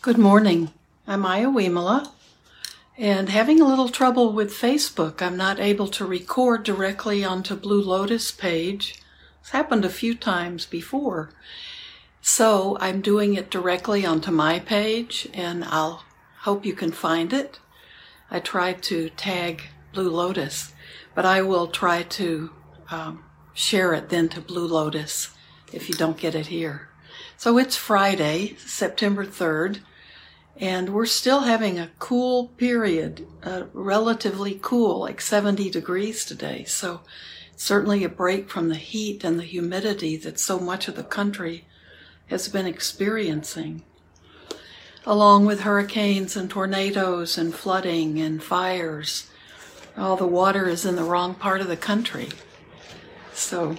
Good morning. I'm Aya Wimala, and having a little trouble with Facebook. I'm not able to record directly onto Blue Lotus page. It's happened a few times before. So I'm doing it directly onto my page, and I'll hope you can find it. I tried to tag Blue Lotus, but I will try to um, share it then to Blue Lotus if you don't get it here. So it's Friday, September 3rd, and we're still having a cool period, uh, relatively cool, like 70 degrees today. So certainly a break from the heat and the humidity that so much of the country has been experiencing. Along with hurricanes and tornadoes and flooding and fires, all the water is in the wrong part of the country. So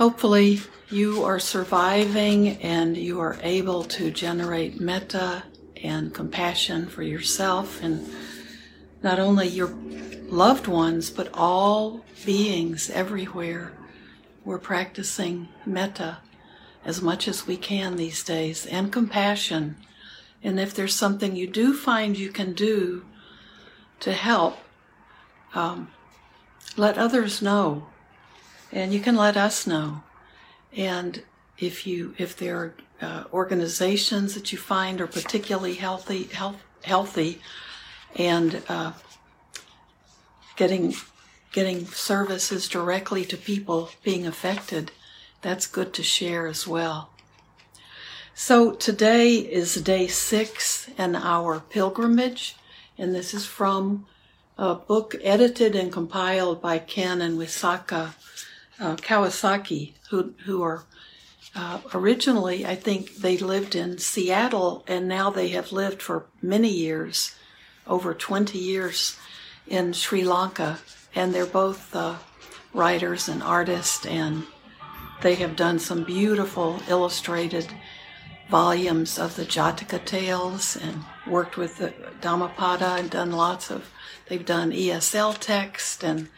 hopefully you are surviving and you are able to generate metta and compassion for yourself and not only your loved ones, but all beings everywhere. We're practicing metta as much as we can these days and compassion. And if there's something you do find you can do to help, um, let others know. And you can let us know. And if you if there are uh, organizations that you find are particularly healthy health, healthy and uh, getting getting services directly to people being affected, that's good to share as well. So today is day six in our pilgrimage, and this is from a book edited and compiled by Ken and Visakha uh, Kawasaki, who who are uh, originally, I think they lived in Seattle, and now they have lived for many years, over 20 years, in Sri Lanka. And they're both uh, writers and artists, and they have done some beautiful illustrated volumes of the Jataka tales and worked with the Dhammapada and done lots of, they've done ESL text, and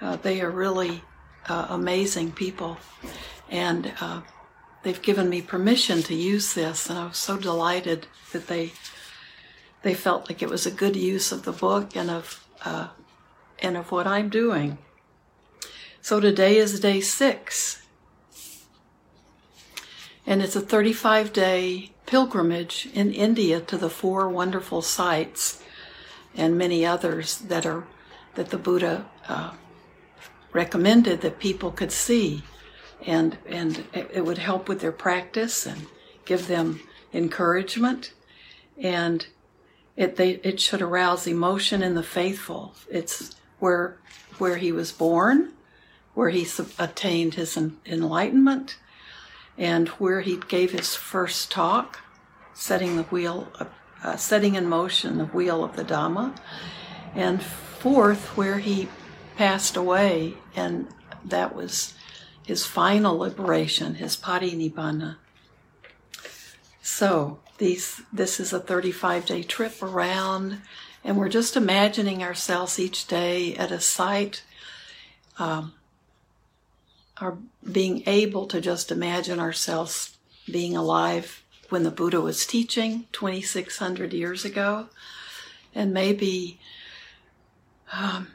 uh, they are really uh, amazing people. And uh, they've given me permission to use this, and I was so delighted that they they felt like it was a good use of the book and of uh, and of what I'm doing. So today is day six, and it's a 35 day pilgrimage in India to the four wonderful sites and many others that are that the Buddha uh, recommended that people could see. And and it would help with their practice and give them encouragement. And it they it should arouse emotion in the faithful. It's where where he was born where he attained his enlightenment and where he gave his first talk setting the wheel uh, setting in motion the wheel of the dhamma. And fourth where he passed away and that was his final liberation, his parinibbana. So these, this is a 35 day trip around, and we're just imagining ourselves each day at a site, um, are being able to just imagine ourselves being alive when the Buddha was teaching 2,600 years ago, and maybe um,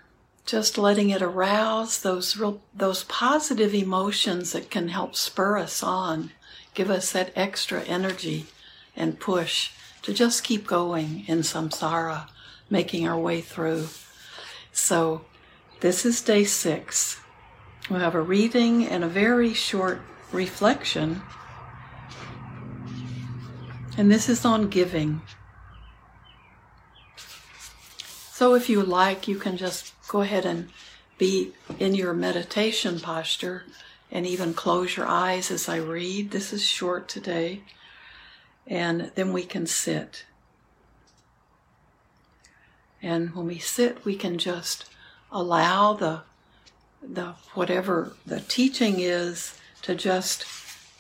just letting it arouse those real those positive emotions that can help spur us on give us that extra energy and push to just keep going in samsara making our way through. So this is day six. We'll have a reading and a very short reflection. And this is on giving so if you like you can just go ahead and be in your meditation posture and even close your eyes as I read. This is short today. And then we can sit. And when we sit, we can just allow the the whatever the teaching is to just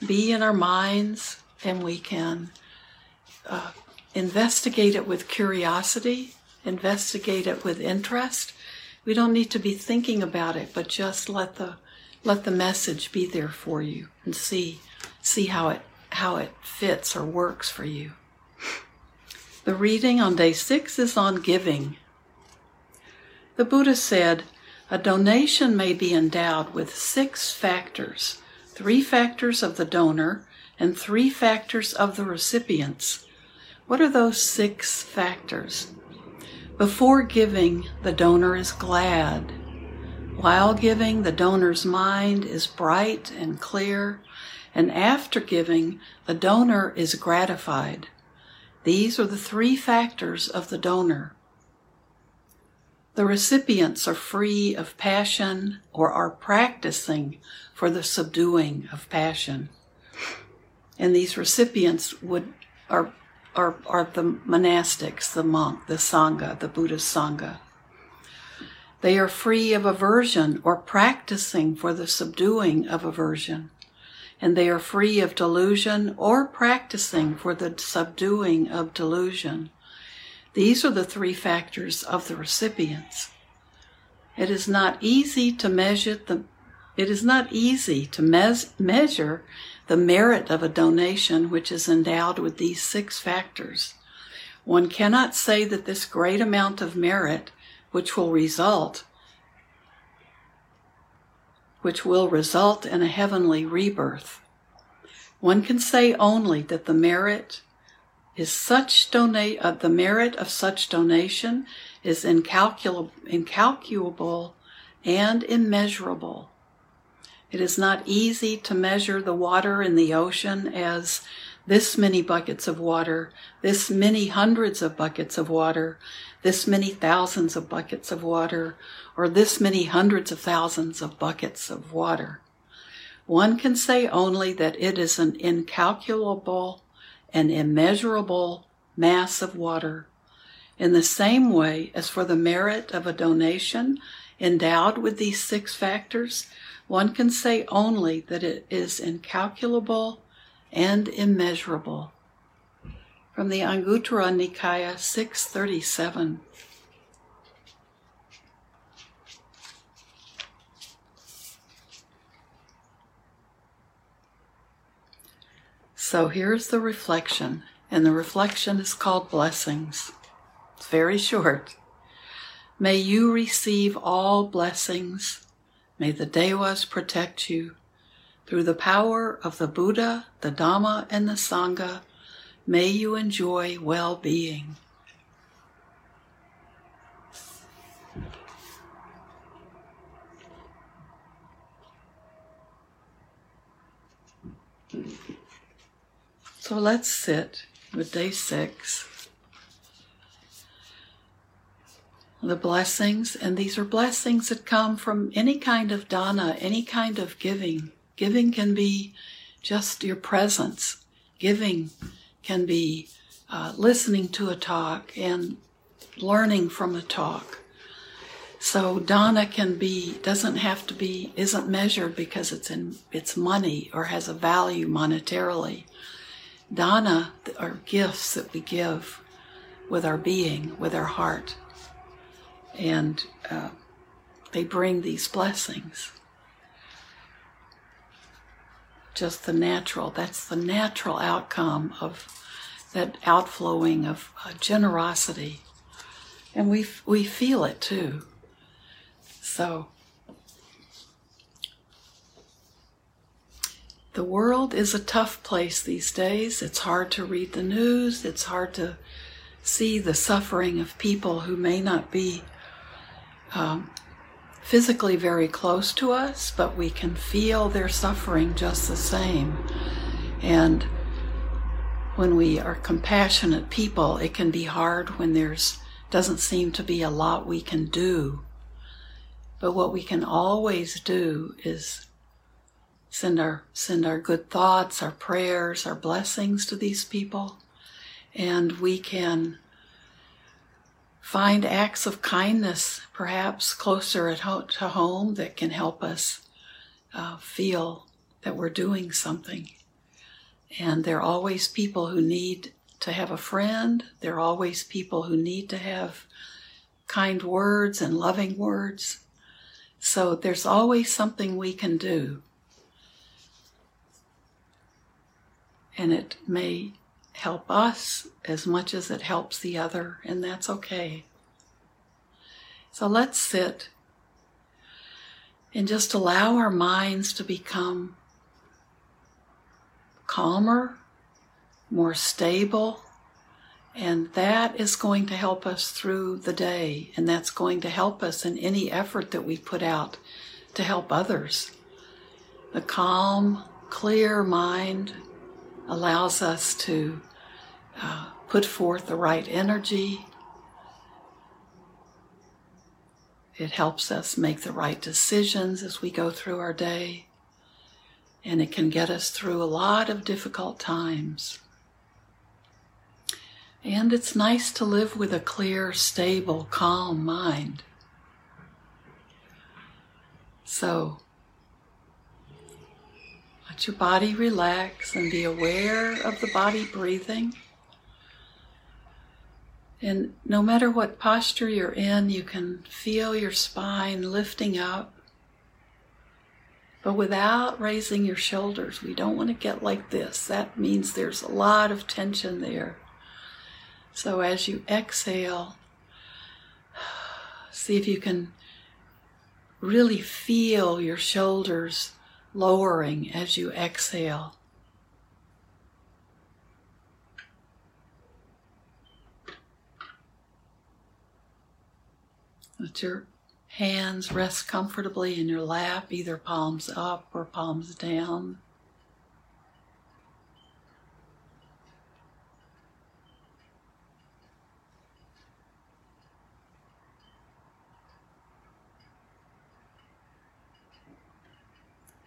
be in our minds and we can uh, investigate it with curiosity, investigate it with interest, we don't need to be thinking about it, but just let the let the message be there for you and see see how it how it fits or works for you. The reading on day six is on giving. The Buddha said, a donation may be endowed with six factors three factors of the donor and three factors of the recipients. What are those six factors? Before giving, the donor is glad. While giving, the donor's mind is bright and clear. And after giving, the donor is gratified. These are the three factors of the donor. The recipients are free of passion or are practicing for the subduing of passion. And these recipients would are are, are the monastics, the monk, the sangha, the Buddhist sangha. They are free of aversion or practicing for the subduing of aversion. And they are free of delusion or practicing for the subduing of delusion. These are the three factors of the recipients. It is not easy to measure the it is not easy to mes- measure the merit of a donation which is endowed with these six factors. One cannot say that this great amount of merit which will result which will result in a heavenly rebirth. One can say only that the merit is such donate uh, the merit of such donation is incalculable, incalculable and immeasurable. It is not easy to measure the water in the ocean as this many buckets of water, this many hundreds of buckets of water, this many thousands of buckets of water, or this many hundreds of thousands of buckets of water. One can say only that it is an incalculable an immeasurable mass of water. In the same way as for the merit of a donation endowed with these six factors, one can say only that it is incalculable and immeasurable. From the Anguttara Nikaya 637. So here's the reflection, and the reflection is called blessings. It's very short. May you receive all blessings. May the Devas protect you. Through the power of the Buddha, the Dhamma, and the Sangha, may you enjoy well being. So let's sit with day six. The blessings, and these are blessings that come from any kind of dana, any kind of giving. Giving can be just your presence. Giving can be uh, listening to a talk and learning from a talk. So dana can be doesn't have to be isn't measured because it's in it's money or has a value monetarily. Dana are gifts that we give with our being, with our heart. And uh, they bring these blessings. Just the natural, that's the natural outcome of that outflowing of uh, generosity. And we, we feel it too. So, The world is a tough place these days. It's hard to read the news. It's hard to see the suffering of people who may not be um, physically very close to us, but we can feel their suffering just the same. And when we are compassionate people, it can be hard when there's doesn't seem to be a lot we can do. But what we can always do is send our send our good thoughts, our prayers, our blessings to these people, and we can find acts of kindness, perhaps closer at ho- to home, that can help us uh, feel that we're doing something. And there are always people who need to have a friend. There are always people who need to have kind words and loving words. So there's always something we can do and it may help us as much as it helps the other, and that's okay. So let's sit and just allow our minds to become calmer, more stable, and that is going to help us through the day, and that's going to help us in any effort that we put out to help others. The calm, clear mind allows us to uh, put forth the right energy. It helps us make the right decisions as we go through our day, and it can get us through a lot of difficult times. And it's nice to live with a clear, stable, calm mind. So, let your body relax and be aware of the body breathing. And no matter what posture you're in, you can feel your spine lifting up, but without raising your shoulders. We don't want to get like this. That means there's a lot of tension there. So as you exhale, see if you can really feel your shoulders lowering as you exhale. Let your hands rest comfortably in your lap, either palms up or palms down.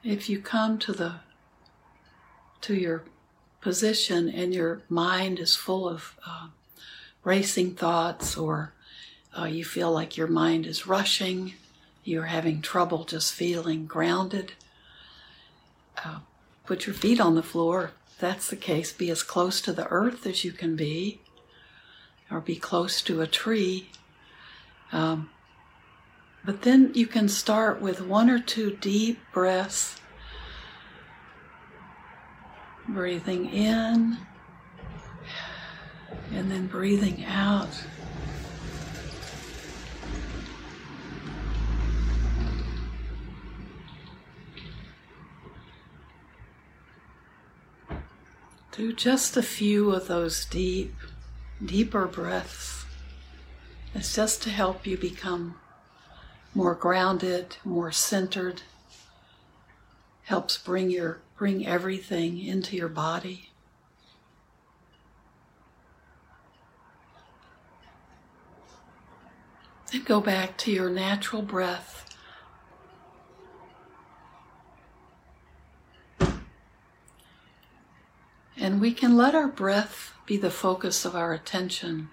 If you come to the to your position and your mind is full of uh, racing thoughts or uh, you feel like your mind is rushing you're having trouble just feeling grounded uh, put your feet on the floor. If that's the case. Be as close to the earth as you can be or be close to a tree. Um, but then you can start with one or two deep breaths. Breathing in and then breathing out. Do just a few of those deep, deeper breaths. It's just to help you become more grounded, more centered. Helps bring your bring everything into your body. Then go back to your natural breath. And we can let our breath be the focus of our attention,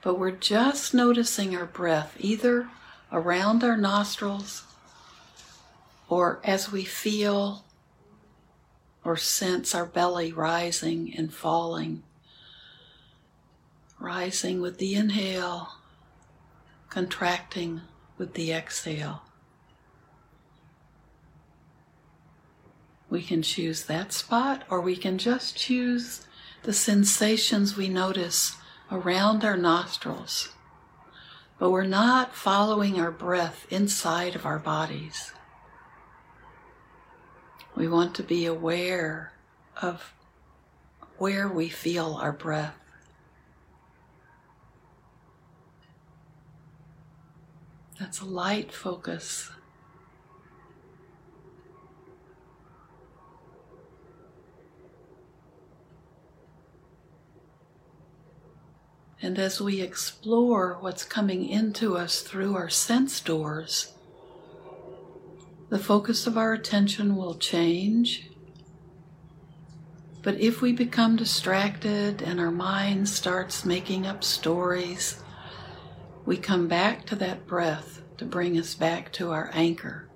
but we're just noticing our breath either around our nostrils or as we feel or sense our belly rising and falling. Rising with the inhale, contracting with the exhale. We can choose that spot, or we can just choose the sensations we notice around our nostrils but we're not following our breath inside of our bodies. We want to be aware of where we feel our breath. That's a light focus. And as we explore what's coming into us through our sense doors, the focus of our attention will change. But if we become distracted and our mind starts making up stories, we come back to that breath to bring us back to our anchor.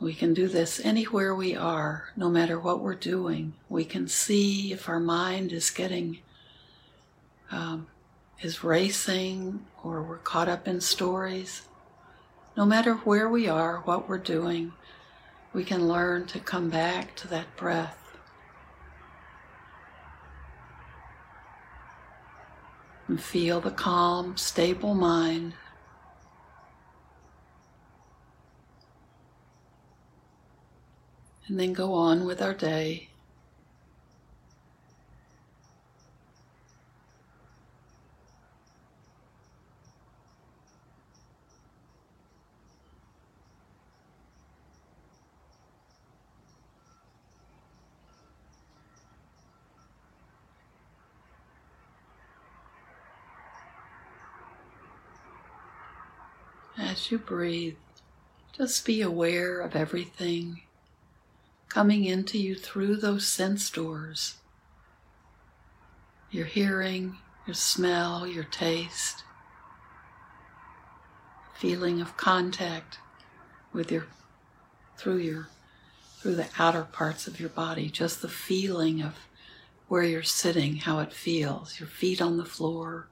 We can do this anywhere we are, no matter what we're doing. We can see if our mind is getting, um, is racing, or we're caught up in stories. No matter where we are, what we're doing, we can learn to come back to that breath. And feel the calm, stable mind. And then go on with our day. As you breathe, just be aware of everything coming into you through those sense doors. Your hearing, your smell, your taste, feeling of contact with your through your through the outer parts of your body, just the feeling of where you're sitting, how it feels, your feet on the floor,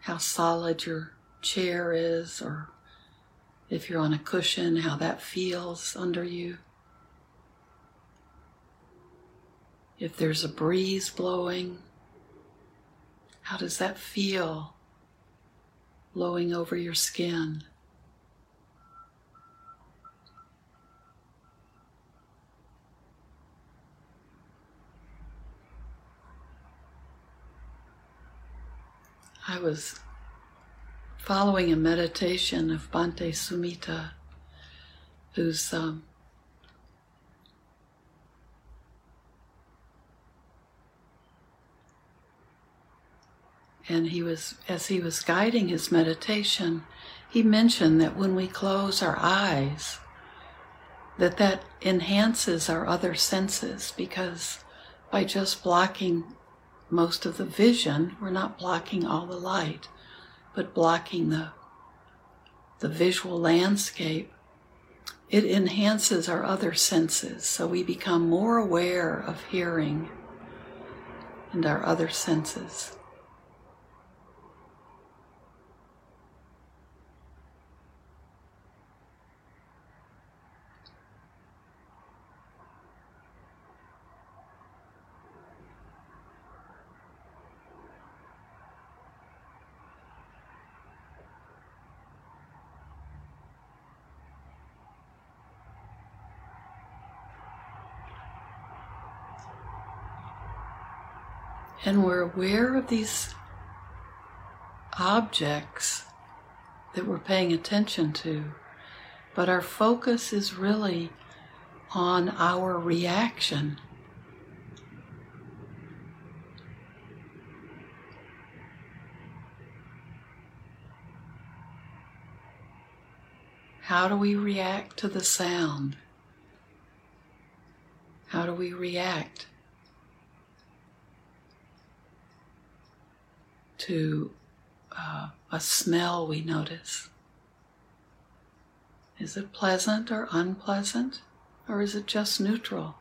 how solid your chair is, or if you're on a cushion, how that feels under you. If there's a breeze blowing, how does that feel blowing over your skin? I was following a meditation of Bhante Sumita, who's um, and he was as he was guiding his meditation he mentioned that when we close our eyes that that enhances our other senses because by just blocking most of the vision. We're not blocking all the light, but blocking the, the visual landscape. It enhances our other senses, so we become more aware of hearing and our other senses. And we're aware of these objects that we're paying attention to, but our focus is really on our reaction. How do we react to the sound? How do we react to uh, a smell we notice. Is it pleasant or unpleasant, or is it just neutral?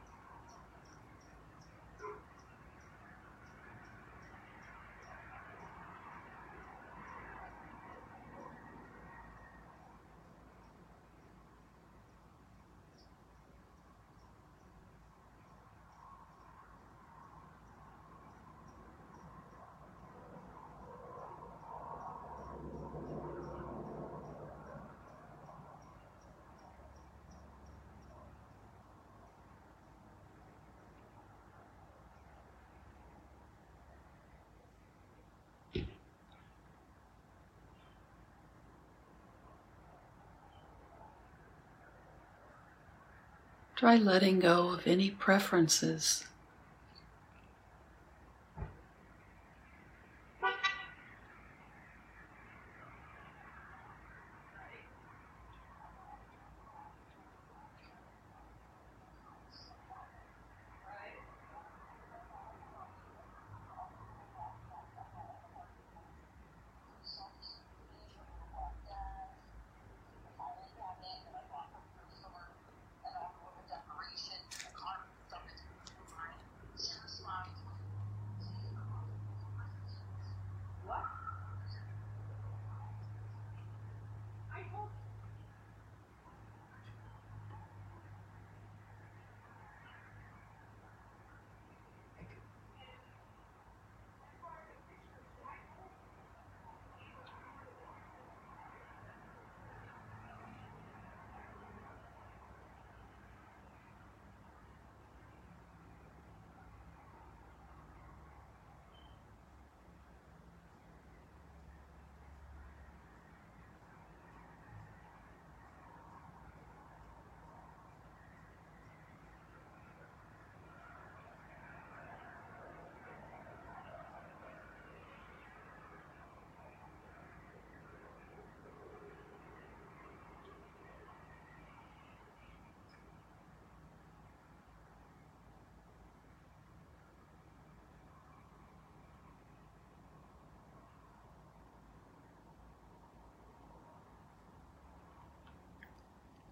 Try letting go of any preferences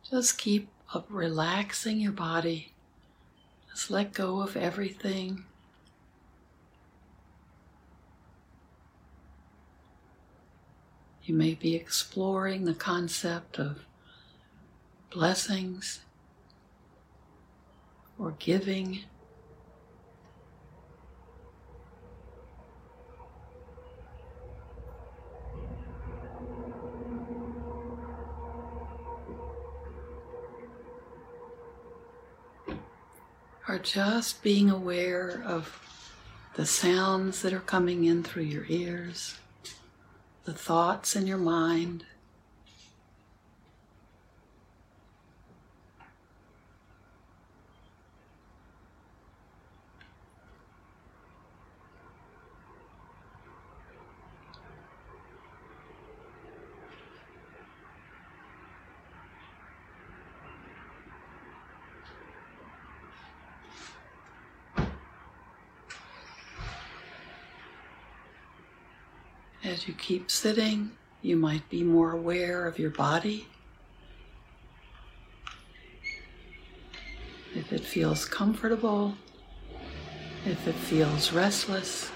Just keep up relaxing your body. Just let go of everything. You may be exploring the concept of blessings or giving. Just being aware of the sounds that are coming in through your ears the thoughts in your mind. As you keep sitting, you might be more aware of your body. If it feels comfortable, if it feels restless.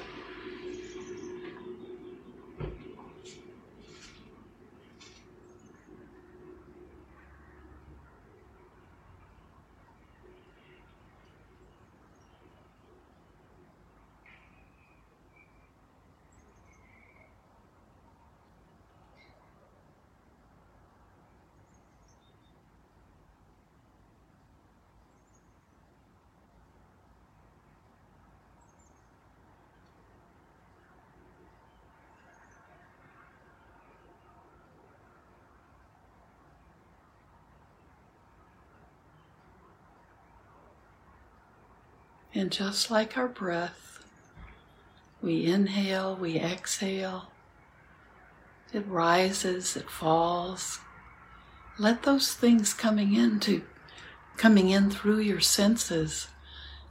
And just like our breath, we inhale, we exhale. It rises, it falls. Let those things coming into coming in through your senses,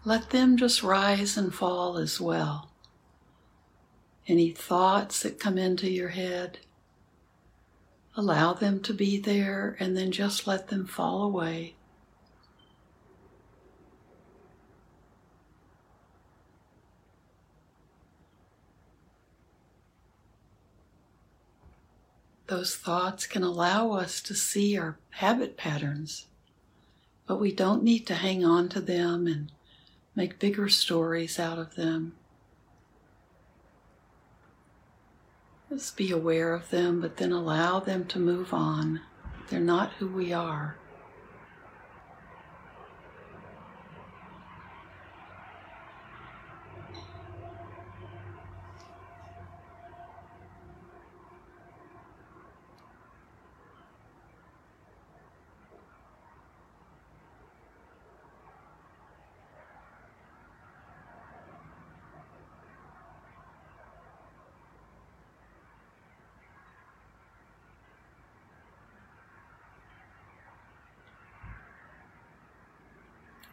let them just rise and fall as well. Any thoughts that come into your head, allow them to be there and then just let them fall away. Those thoughts can allow us to see our habit patterns, but we don't need to hang on to them and make bigger stories out of them. Just be aware of them, but then allow them to move on. They're not who we are.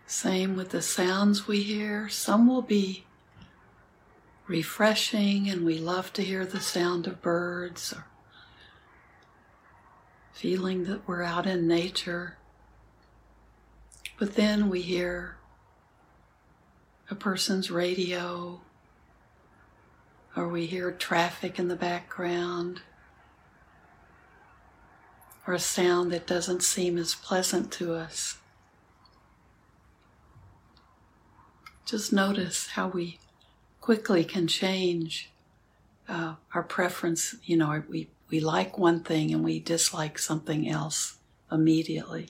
Same with the sounds we hear. Some will be refreshing, and we love to hear the sound of birds or feeling that we're out in nature. But then we hear a person's radio, or we hear traffic in the background, or a sound that doesn't seem as pleasant to us. Just notice how we quickly can change uh, our preference. You know, we, we like one thing and we dislike something else immediately.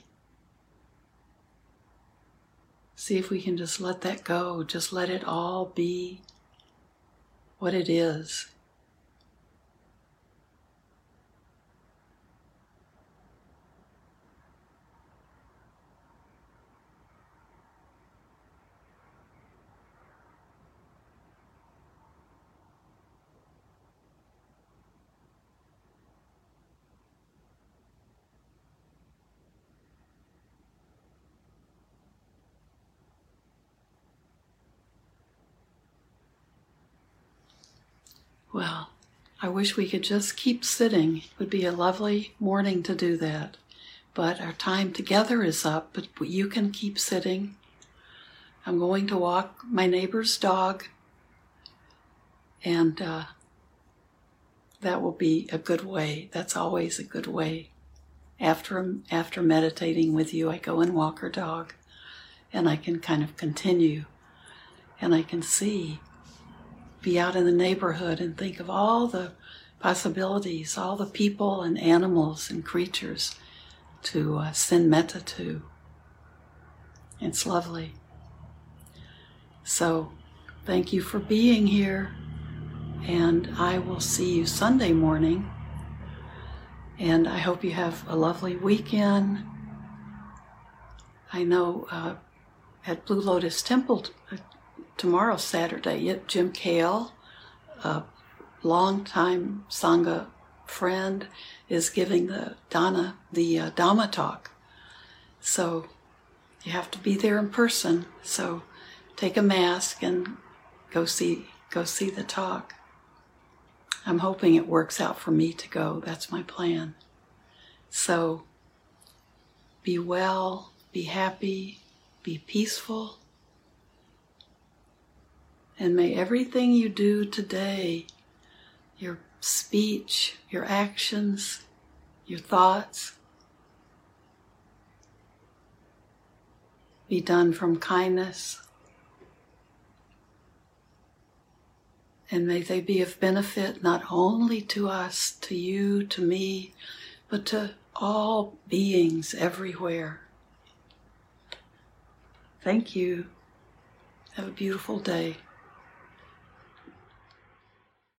See if we can just let that go, just let it all be what it is. Well, I wish we could just keep sitting. It would be a lovely morning to do that. But our time together is up, but you can keep sitting. I'm going to walk my neighbor's dog, and uh, that will be a good way. That's always a good way. After, after meditating with you, I go and walk her dog, and I can kind of continue, and I can see, be out in the neighborhood and think of all the possibilities, all the people and animals and creatures to uh, send metta to. It's lovely. So, thank you for being here, and I will see you Sunday morning. And I hope you have a lovely weekend. I know uh, at Blue Lotus Temple tomorrow, Saturday, Jim Kale, a longtime Sangha friend, is giving the Dana, the uh, Dhamma talk. So you have to be there in person. So take a mask and go see go see the talk. I'm hoping it works out for me to go. That's my plan. So be well, be happy, be peaceful. And may everything you do today, your speech, your actions, your thoughts, be done from kindness. And may they be of benefit not only to us, to you, to me, but to all beings everywhere. Thank you. Have a beautiful day.